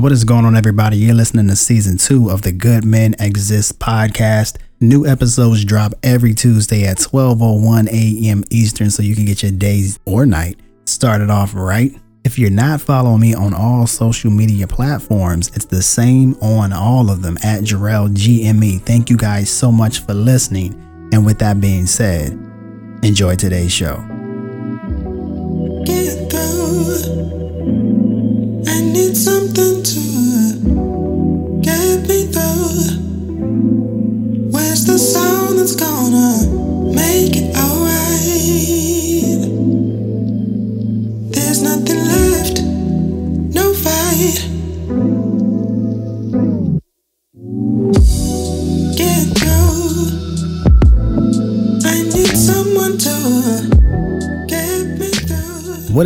What is going on, everybody? You're listening to season two of the Good Men Exist podcast. New episodes drop every Tuesday at 12:01 a.m. Eastern, so you can get your days or night started off right. If you're not following me on all social media platforms, it's the same on all of them at Jarrell GME. Thank you guys so much for listening. And with that being said, enjoy today's show. I need something to get me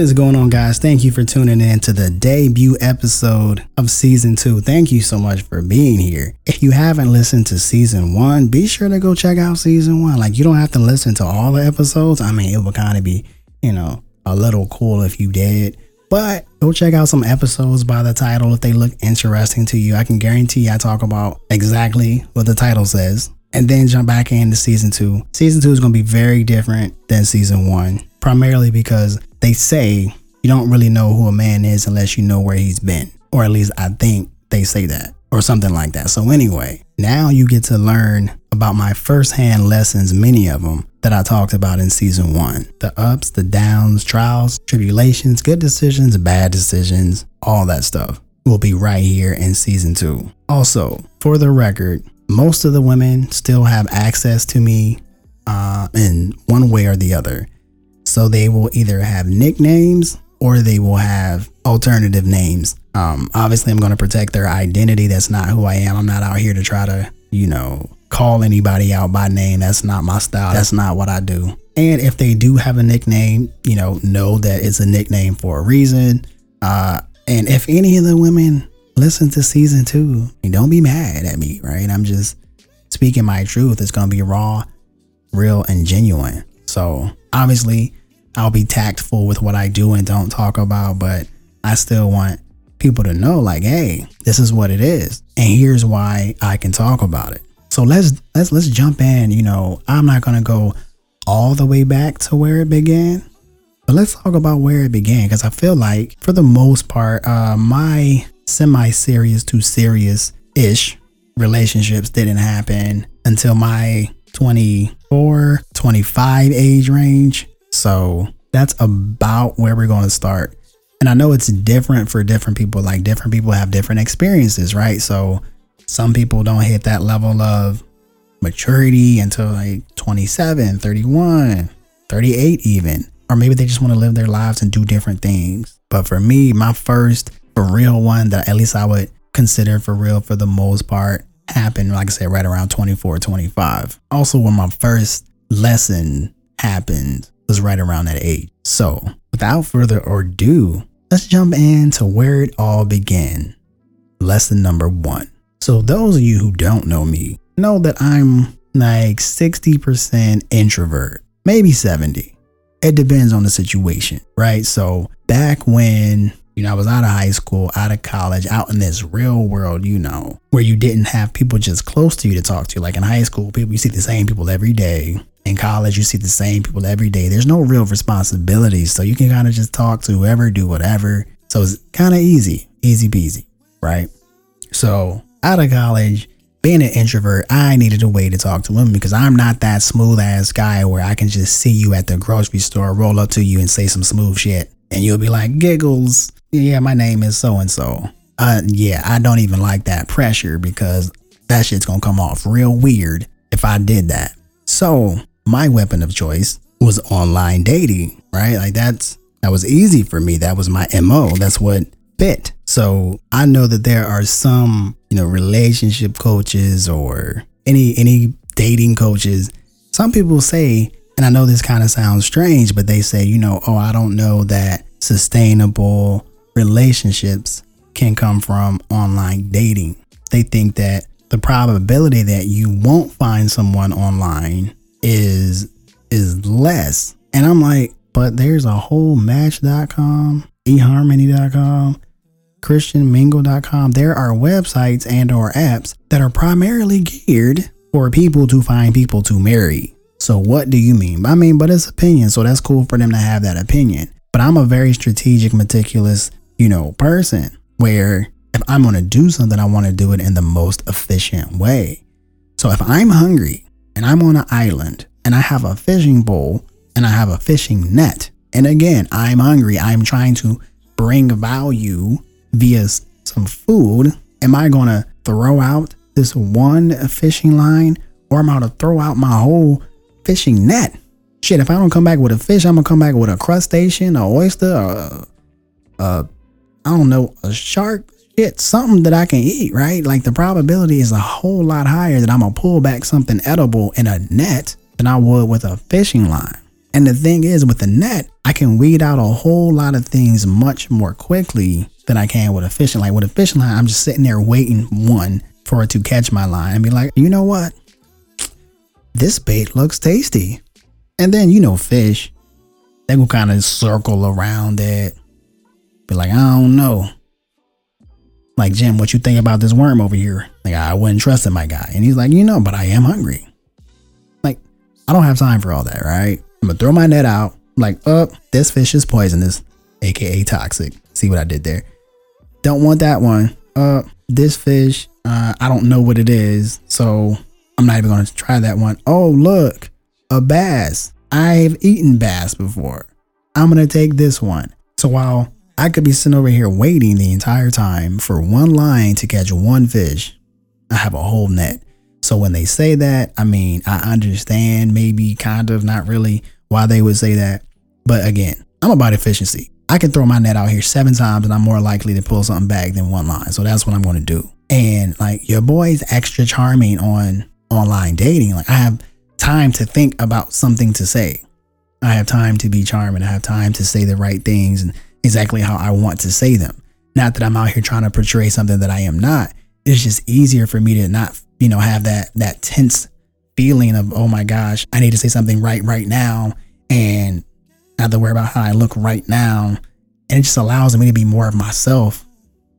is going on, guys? Thank you for tuning in to the debut episode of season two. Thank you so much for being here. If you haven't listened to season one, be sure to go check out season one. Like, you don't have to listen to all the episodes. I mean, it would kind of be, you know, a little cool if you did. But go check out some episodes by the title if they look interesting to you. I can guarantee I talk about exactly what the title says. And then jump back into season two. Season two is going to be very different than season one, primarily because they say you don't really know who a man is unless you know where he's been. Or at least I think they say that, or something like that. So, anyway, now you get to learn about my firsthand lessons, many of them that I talked about in season one the ups, the downs, trials, tribulations, good decisions, bad decisions, all that stuff will be right here in season two. Also, for the record, most of the women still have access to me uh, in one way or the other. So they will either have nicknames or they will have alternative names. Um, obviously, I'm going to protect their identity. That's not who I am. I'm not out here to try to, you know, call anybody out by name. That's not my style. That's not what I do. And if they do have a nickname, you know, know that it's a nickname for a reason. Uh, and if any of the women listen to season two, don't be mad at me, right? I'm just speaking my truth. It's going to be raw, real, and genuine. So obviously, I'll be tactful with what I do and don't talk about, but I still want people to know, like, hey, this is what it is, and here's why I can talk about it. So let's let's let's jump in. You know, I'm not gonna go all the way back to where it began, but let's talk about where it began because I feel like, for the most part, uh, my semi-serious to serious-ish relationships didn't happen until my 24, 25 age range. So that's about where we're going to start. And I know it's different for different people. Like different people have different experiences, right? So some people don't hit that level of maturity until like 27, 31, 38 even. Or maybe they just want to live their lives and do different things. But for me, my first for real one that at least I would consider for real for the most part happened, like I said, right around 24, 25. Also, when my first lesson happened was right around that age. So, without further ado, let's jump into where it all began. Lesson number one. So, those of you who don't know me know that I'm like 60% introvert, maybe 70. It depends on the situation, right? So, back when you know, I was out of high school, out of college, out in this real world, you know, where you didn't have people just close to you to talk to. Like in high school, people you see the same people every day. In college, you see the same people every day. There's no real responsibilities. So you can kind of just talk to whoever, do whatever. So it's kind of easy, easy peasy, right? So out of college, being an introvert, I needed a way to talk to women because I'm not that smooth ass guy where I can just see you at the grocery store, roll up to you and say some smooth shit. And you'll be like, giggles. Yeah, my name is so and so. Yeah, I don't even like that pressure because that shit's gonna come off real weird if I did that. So my weapon of choice was online dating, right? Like that's that was easy for me. That was my MO. That's what fit. So I know that there are some, you know, relationship coaches or any any dating coaches. Some people say, and I know this kind of sounds strange, but they say, you know, oh, I don't know that sustainable relationships can come from online dating. They think that the probability that you won't find someone online is is less. And I'm like, but there's a whole match.com, eharmony.com. christianmingle.com, there are websites and or apps that are primarily geared for people to find people to marry. So what do you mean? I mean, but it's opinion, so that's cool for them to have that opinion. But I'm a very strategic, meticulous, you know, person where if I'm going to do something, I want to do it in the most efficient way. So if I'm hungry and I'm on an island and I have a fishing bowl and I have a fishing net, and again, I'm hungry, I'm trying to bring value via some food, am I going to throw out this one fishing line or am I going to throw out my whole fishing net? Shit, if I don't come back with a fish, I'm to come back with a crustacean, a oyster, or a, a I don't know, a shark, shit, something that I can eat, right? Like the probability is a whole lot higher that I'm gonna pull back something edible in a net than I would with a fishing line. And the thing is, with the net, I can weed out a whole lot of things much more quickly than I can with a fishing line. With a fishing line, I'm just sitting there waiting, one, for it to catch my line and be like, you know what? This bait looks tasty. And then, you know, fish, they will kind of circle around it be like, I don't know. Like, Jim, what you think about this worm over here? Like, I wouldn't trust in my guy. And he's like, you know, but I am hungry. Like, I don't have time for all that, right? I'm gonna throw my net out. like, oh, this fish is poisonous, aka toxic. See what I did there? Don't want that one. Uh, this fish, uh, I don't know what it is, so I'm not even gonna try that one. Oh, look, a bass. I've eaten bass before. I'm gonna take this one. So while I could be sitting over here waiting the entire time for one line to catch one fish. I have a whole net. So when they say that, I mean, I understand maybe kind of not really why they would say that. But again, I'm about efficiency. I can throw my net out here seven times and I'm more likely to pull something back than one line. So that's what I'm going to do. And like your boy's extra charming on online dating. Like I have time to think about something to say. I have time to be charming. I have time to say the right things and exactly how I want to say them. Not that I'm out here trying to portray something that I am not. It's just easier for me to not, you know, have that that tense feeling of, oh my gosh, I need to say something right right now and not to worry about how I look right now. And it just allows me to be more of myself.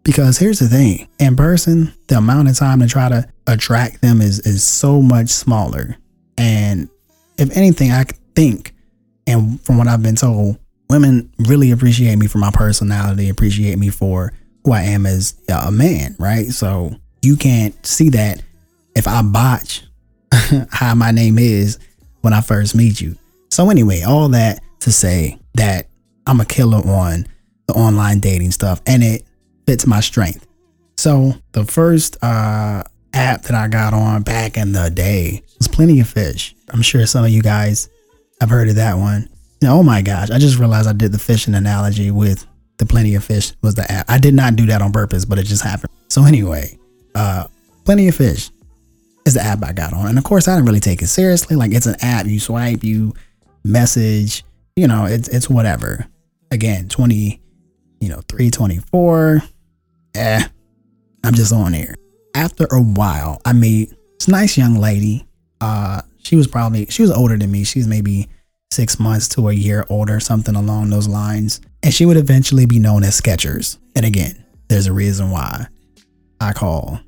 Because here's the thing, in person, the amount of time to try to attract them is is so much smaller. And if anything, I think, and from what I've been told, women really appreciate me for my personality, appreciate me for who I am as a man, right? So you can't see that if I botch how my name is when I first meet you. So anyway, all that to say that I'm a killer on the online dating stuff and it fits my strength. So the first uh app that I got on back in the day Plenty of Fish. I'm sure some of you guys have heard of that one oh my gosh, I just realized I did the fishing analogy with the Plenty of Fish was the app. I did not do that on purpose, but it just happened. So anyway, uh, Plenty of Fish is the app I got on. And of course, I didn't really take it seriously. Like it's an app, you swipe, you message, you know, it's it's whatever. Again, 20, you know, 324. Eh, I'm just on there. After a while, I meet this nice young lady. Uh, she was probably she was older than me. She's maybe six months to a year older, something along those lines. And she would eventually be known as Skechers. And again, there's a reason why I call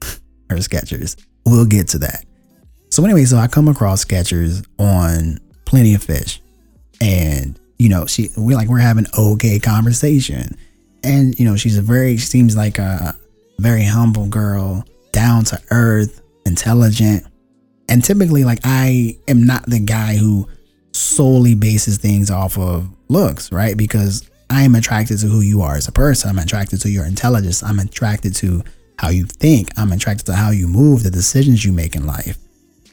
her Skechers. We'll get to that. So anyway, so I come across Skechers on Plenty of Fish. And, you know, she we like we're having okay conversation. And, you know, she's a very seems like a very humble girl, down to earth, intelligent. And typically like I am not the guy who solely bases things off of looks, right? Because I am attracted to who you are as a person. I'm attracted to your intelligence. I'm attracted to how you think. I'm attracted to how you move, the decisions you make in life,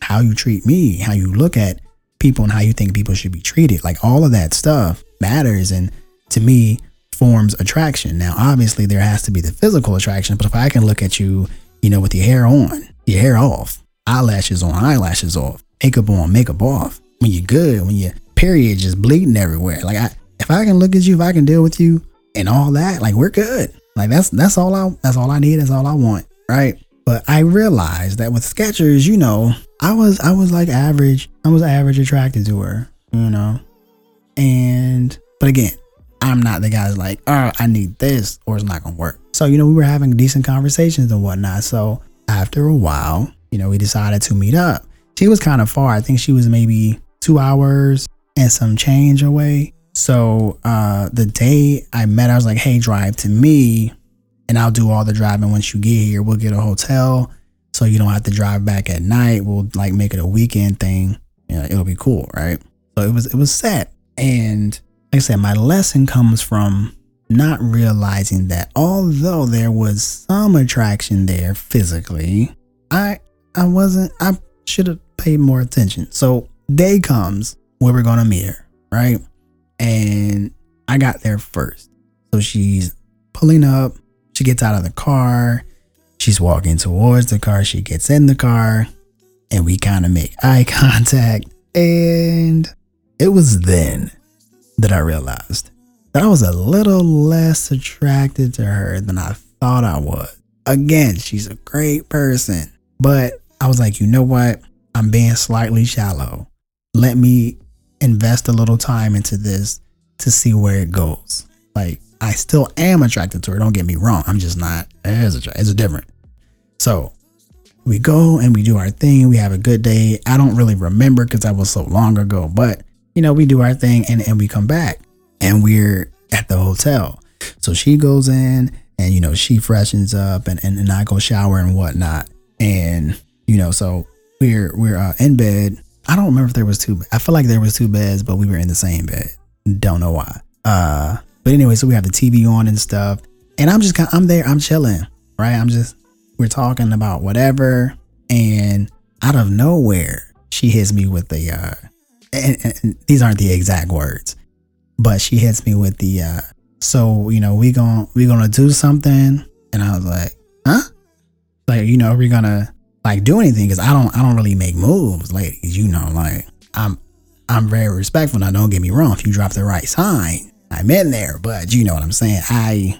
how you treat me, how you look at people, and how you think people should be treated. Like all of that stuff matters. And to me, forms attraction. Now, obviously, there has to be the physical attraction, but if I can look at you, you know, with your hair on, your hair off, eyelashes on, eyelashes off, makeup on, makeup off, when you're good, when your period just bleeding everywhere. Like I, if I can look at you, if I can deal with you and all that, like we're good. Like that's that's all I that's all I need, that's all I want. Right. But I realized that with Skechers, you know, I was I was like average. I was average attracted to her, you know. And but again, I'm not the guy's like, oh, I need this or it's not gonna work. So, you know, we were having decent conversations and whatnot. So after a while, you know, we decided to meet up. She was kind of far. I think she was maybe two hours and some change away. So uh the day I met, I was like, hey, drive to me and I'll do all the driving once you get here. We'll get a hotel so you don't have to drive back at night. We'll like make it a weekend thing. Yeah, it'll be cool, right? So it was it was set. And like I said, my lesson comes from not realizing that although there was some attraction there physically, I I wasn't I should have paid more attention. So day comes where we're gonna meet her, right? And I got there first. So she's pulling up, she gets out of the car, she's walking towards the car, she gets in the car, and we kind of make eye contact. And it was then that I realized that I was a little less attracted to her than I thought I was. Again, she's a great person, but I was like, you know what? I'm being slightly shallow. Let me invest a little time into this to see where it goes. Like, I still am attracted to her. Don't get me wrong. I'm just not as attracted. It's a different. So we go and we do our thing. We have a good day. I don't really remember because that was so long ago, but you know, we do our thing and, and we come back and we're at the hotel. So she goes in and, you know, she freshens up and, and, and I go shower and whatnot. And, you know, so we're, we're uh, in bed. I don't remember if there was two, I feel like there was two beds, but we were in the same bed. Don't know why. Uh, but anyway, so we have the TV on and stuff. And I'm just kind I'm there, I'm chilling, right? I'm just, we're talking about whatever. And out of nowhere, she hits me with the, uh, and, and, these aren't the exact words, but she hits me with the uh so you know we gonna we gonna do something and i was like huh like you know we're we gonna like do anything because i don't i don't really make moves ladies you know like i'm i'm very respectful now don't get me wrong if you drop the right sign i'm in there but you know what i'm saying i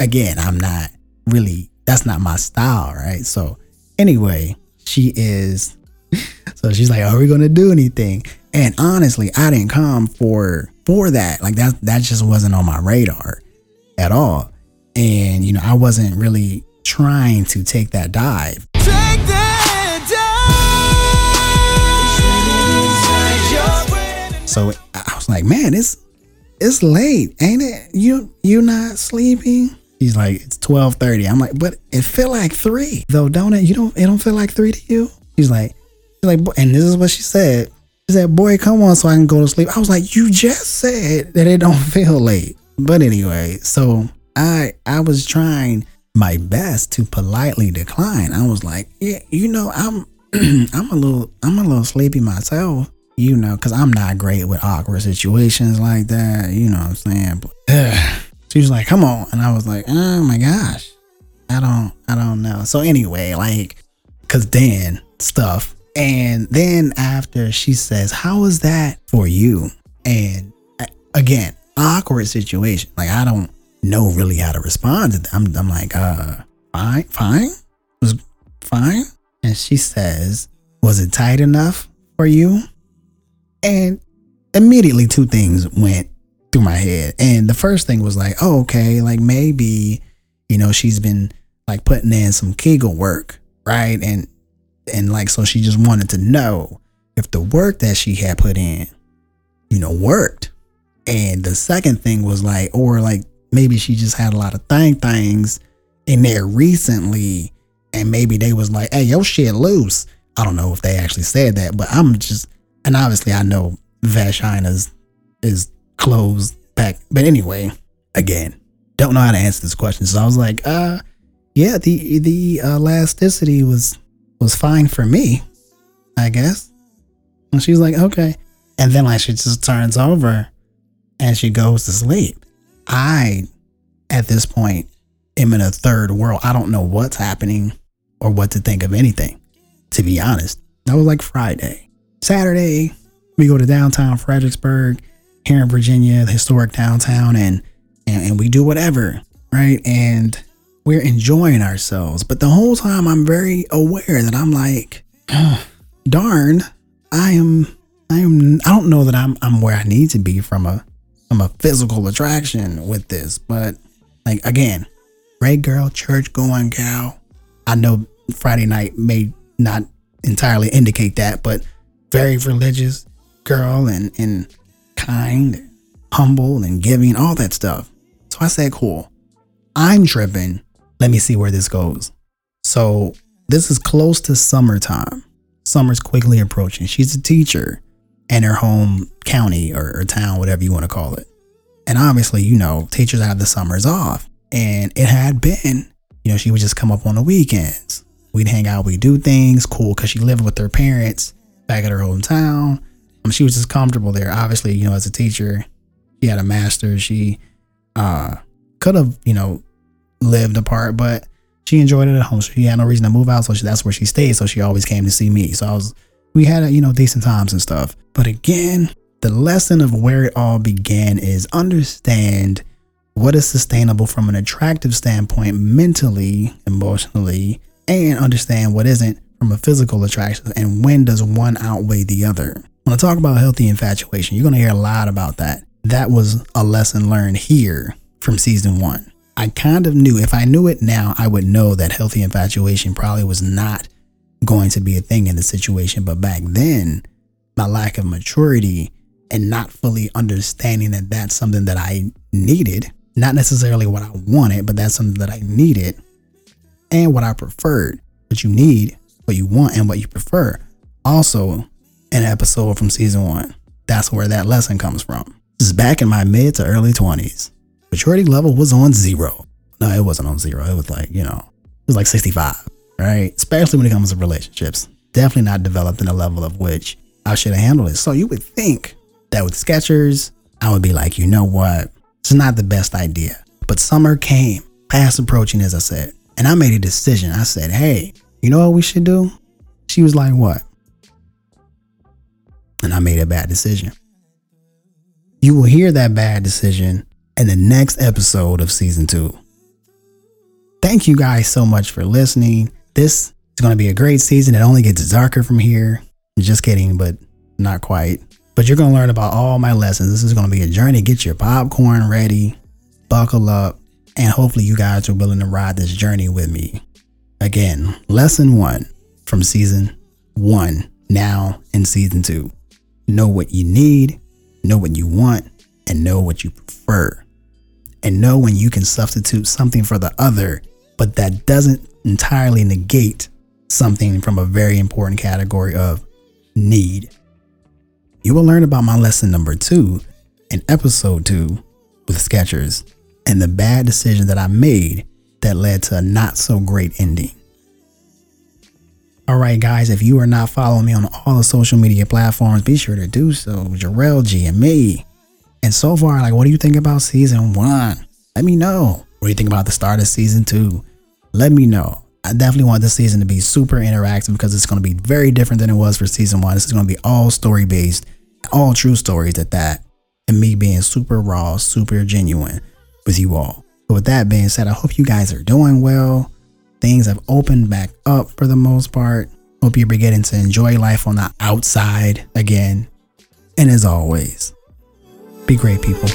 again i'm not really that's not my style right so anyway she is so she's like are we gonna do anything and honestly, I didn't come for for that. Like that that just wasn't on my radar at all. And you know, I wasn't really trying to take that dive. So I was like, man, it's it's late, ain't it? You you not sleeping? He's like, it's twelve thirty. I'm like, but it feel like three though, don't it? You don't it don't feel like three to you? He's like, like, and this is what she said. She said, Boy, come on so I can go to sleep. I was like, You just said that it don't feel late. But anyway, so I I was trying my best to politely decline. I was like, Yeah, you know, I'm I'm a little I'm a little sleepy myself, you know, because I'm not great with awkward situations like that. You know what I'm saying? But, uh, she was like, Come on. And I was like, Oh my gosh. I don't I don't know. So anyway, like, cause then stuff and then after she says, How was that for you? And again, awkward situation. Like, I don't know really how to respond to that. I'm, I'm like, uh, fine, fine. Was fine. And she says, Was it tight enough for you? And immediately two things went through my head. And the first thing was like, oh, okay, like maybe, you know, she's been like putting in some Kegel work, right? And and like so she just wanted to know if the work that she had put in you know worked and the second thing was like or like maybe she just had a lot of thing things in there recently and maybe they was like hey your shit loose i don't know if they actually said that but i'm just and obviously i know vagina's is closed back but anyway again don't know how to answer this question so i was like uh yeah the the elasticity was was fine for me, I guess. And she's like, okay. And then like she just turns over and she goes to sleep. I, at this point, am in a third world. I don't know what's happening or what to think of anything, to be honest. That was like Friday. Saturday, we go to downtown Fredericksburg here in Virginia, the historic downtown, and, and, and we do whatever, right? And we're enjoying ourselves. But the whole time I'm very aware that I'm like, oh, darn, I am I am I don't know that I'm I'm where I need to be from a from a physical attraction with this. But like again, great girl, church going gal. I know Friday night may not entirely indicate that, but very religious girl and and kind, humble and giving, all that stuff. So I said, cool. I'm tripping. Let me see where this goes. So this is close to summertime. Summer's quickly approaching. She's a teacher in her home county or, or town, whatever you want to call it. And obviously, you know, teachers have the summers off. And it had been, you know, she would just come up on the weekends. We'd hang out, we'd do things, cool, because she lived with her parents back at her hometown. Um, she was just comfortable there. Obviously, you know, as a teacher, she had a master. She uh, could have, you know, lived apart, but she enjoyed it at home. She had no reason to move out. So she, that's where she stayed. So she always came to see me. So I was, we had, a, you know, decent times and stuff. But again, the lesson of where it all began is understand what is sustainable from an attractive standpoint, mentally, emotionally, and understand what isn't from a physical attraction and when does one outweigh the other. When I talk about healthy infatuation, you're going to hear a lot about that. That was a lesson learned here from season one. I kind of knew, if I knew it now, I would know that healthy infatuation probably was not going to be a thing in the situation. But back then, my lack of maturity and not fully understanding that that's something that I needed, not necessarily what I wanted, but that's something that I needed and what I preferred. What you need, what you want, and what you prefer. Also, an episode from season one. That's where that lesson comes from. This is back in my mid to early 20s. Maturity level was on zero. No, it wasn't on zero. It was like, you know, it was like 65, right? Especially when it comes to relationships. Definitely not developed in a level of which I should have handled it. So you would think that with Skechers, I would be like, you know what? It's not the best idea. But summer came, fast approaching, as I said. And I made a decision. I said, hey, you know what we should do? She was like, what? And I made a bad decision. You will hear that bad decision in the next episode of season two. Thank you guys so much for listening. This is going to be a great season. It only gets darker from here. Just kidding, but not quite. But you're going to learn about all my lessons. This is going to be a journey. Get your popcorn ready, buckle up, and hopefully you guys are willing to ride this journey with me. Again, lesson one from season one, now in season two. Know what you need, know what you want, and know what you prefer. And know when you can substitute something for the other, but that doesn't entirely negate something from a very important category of need. You will learn about my lesson number two in episode two with Skechers and the bad decision that I made that led to a not so great ending. All right, guys, if you are not following me on all the social media platforms, be sure to do so. Jarrell GME. And so far, like, what do you think about season one? Let me know. What do you think about the start of season two? Let me know. I definitely want this season to be super interactive because it's going to be very different than it was for season one. This is going to be all story based, all true stories at that, and me being super raw, super genuine with you all. But with that being said, I hope you guys are doing well. Things have opened back up for the most part. Hope you're beginning to enjoy life on the outside again. And as always, be great people.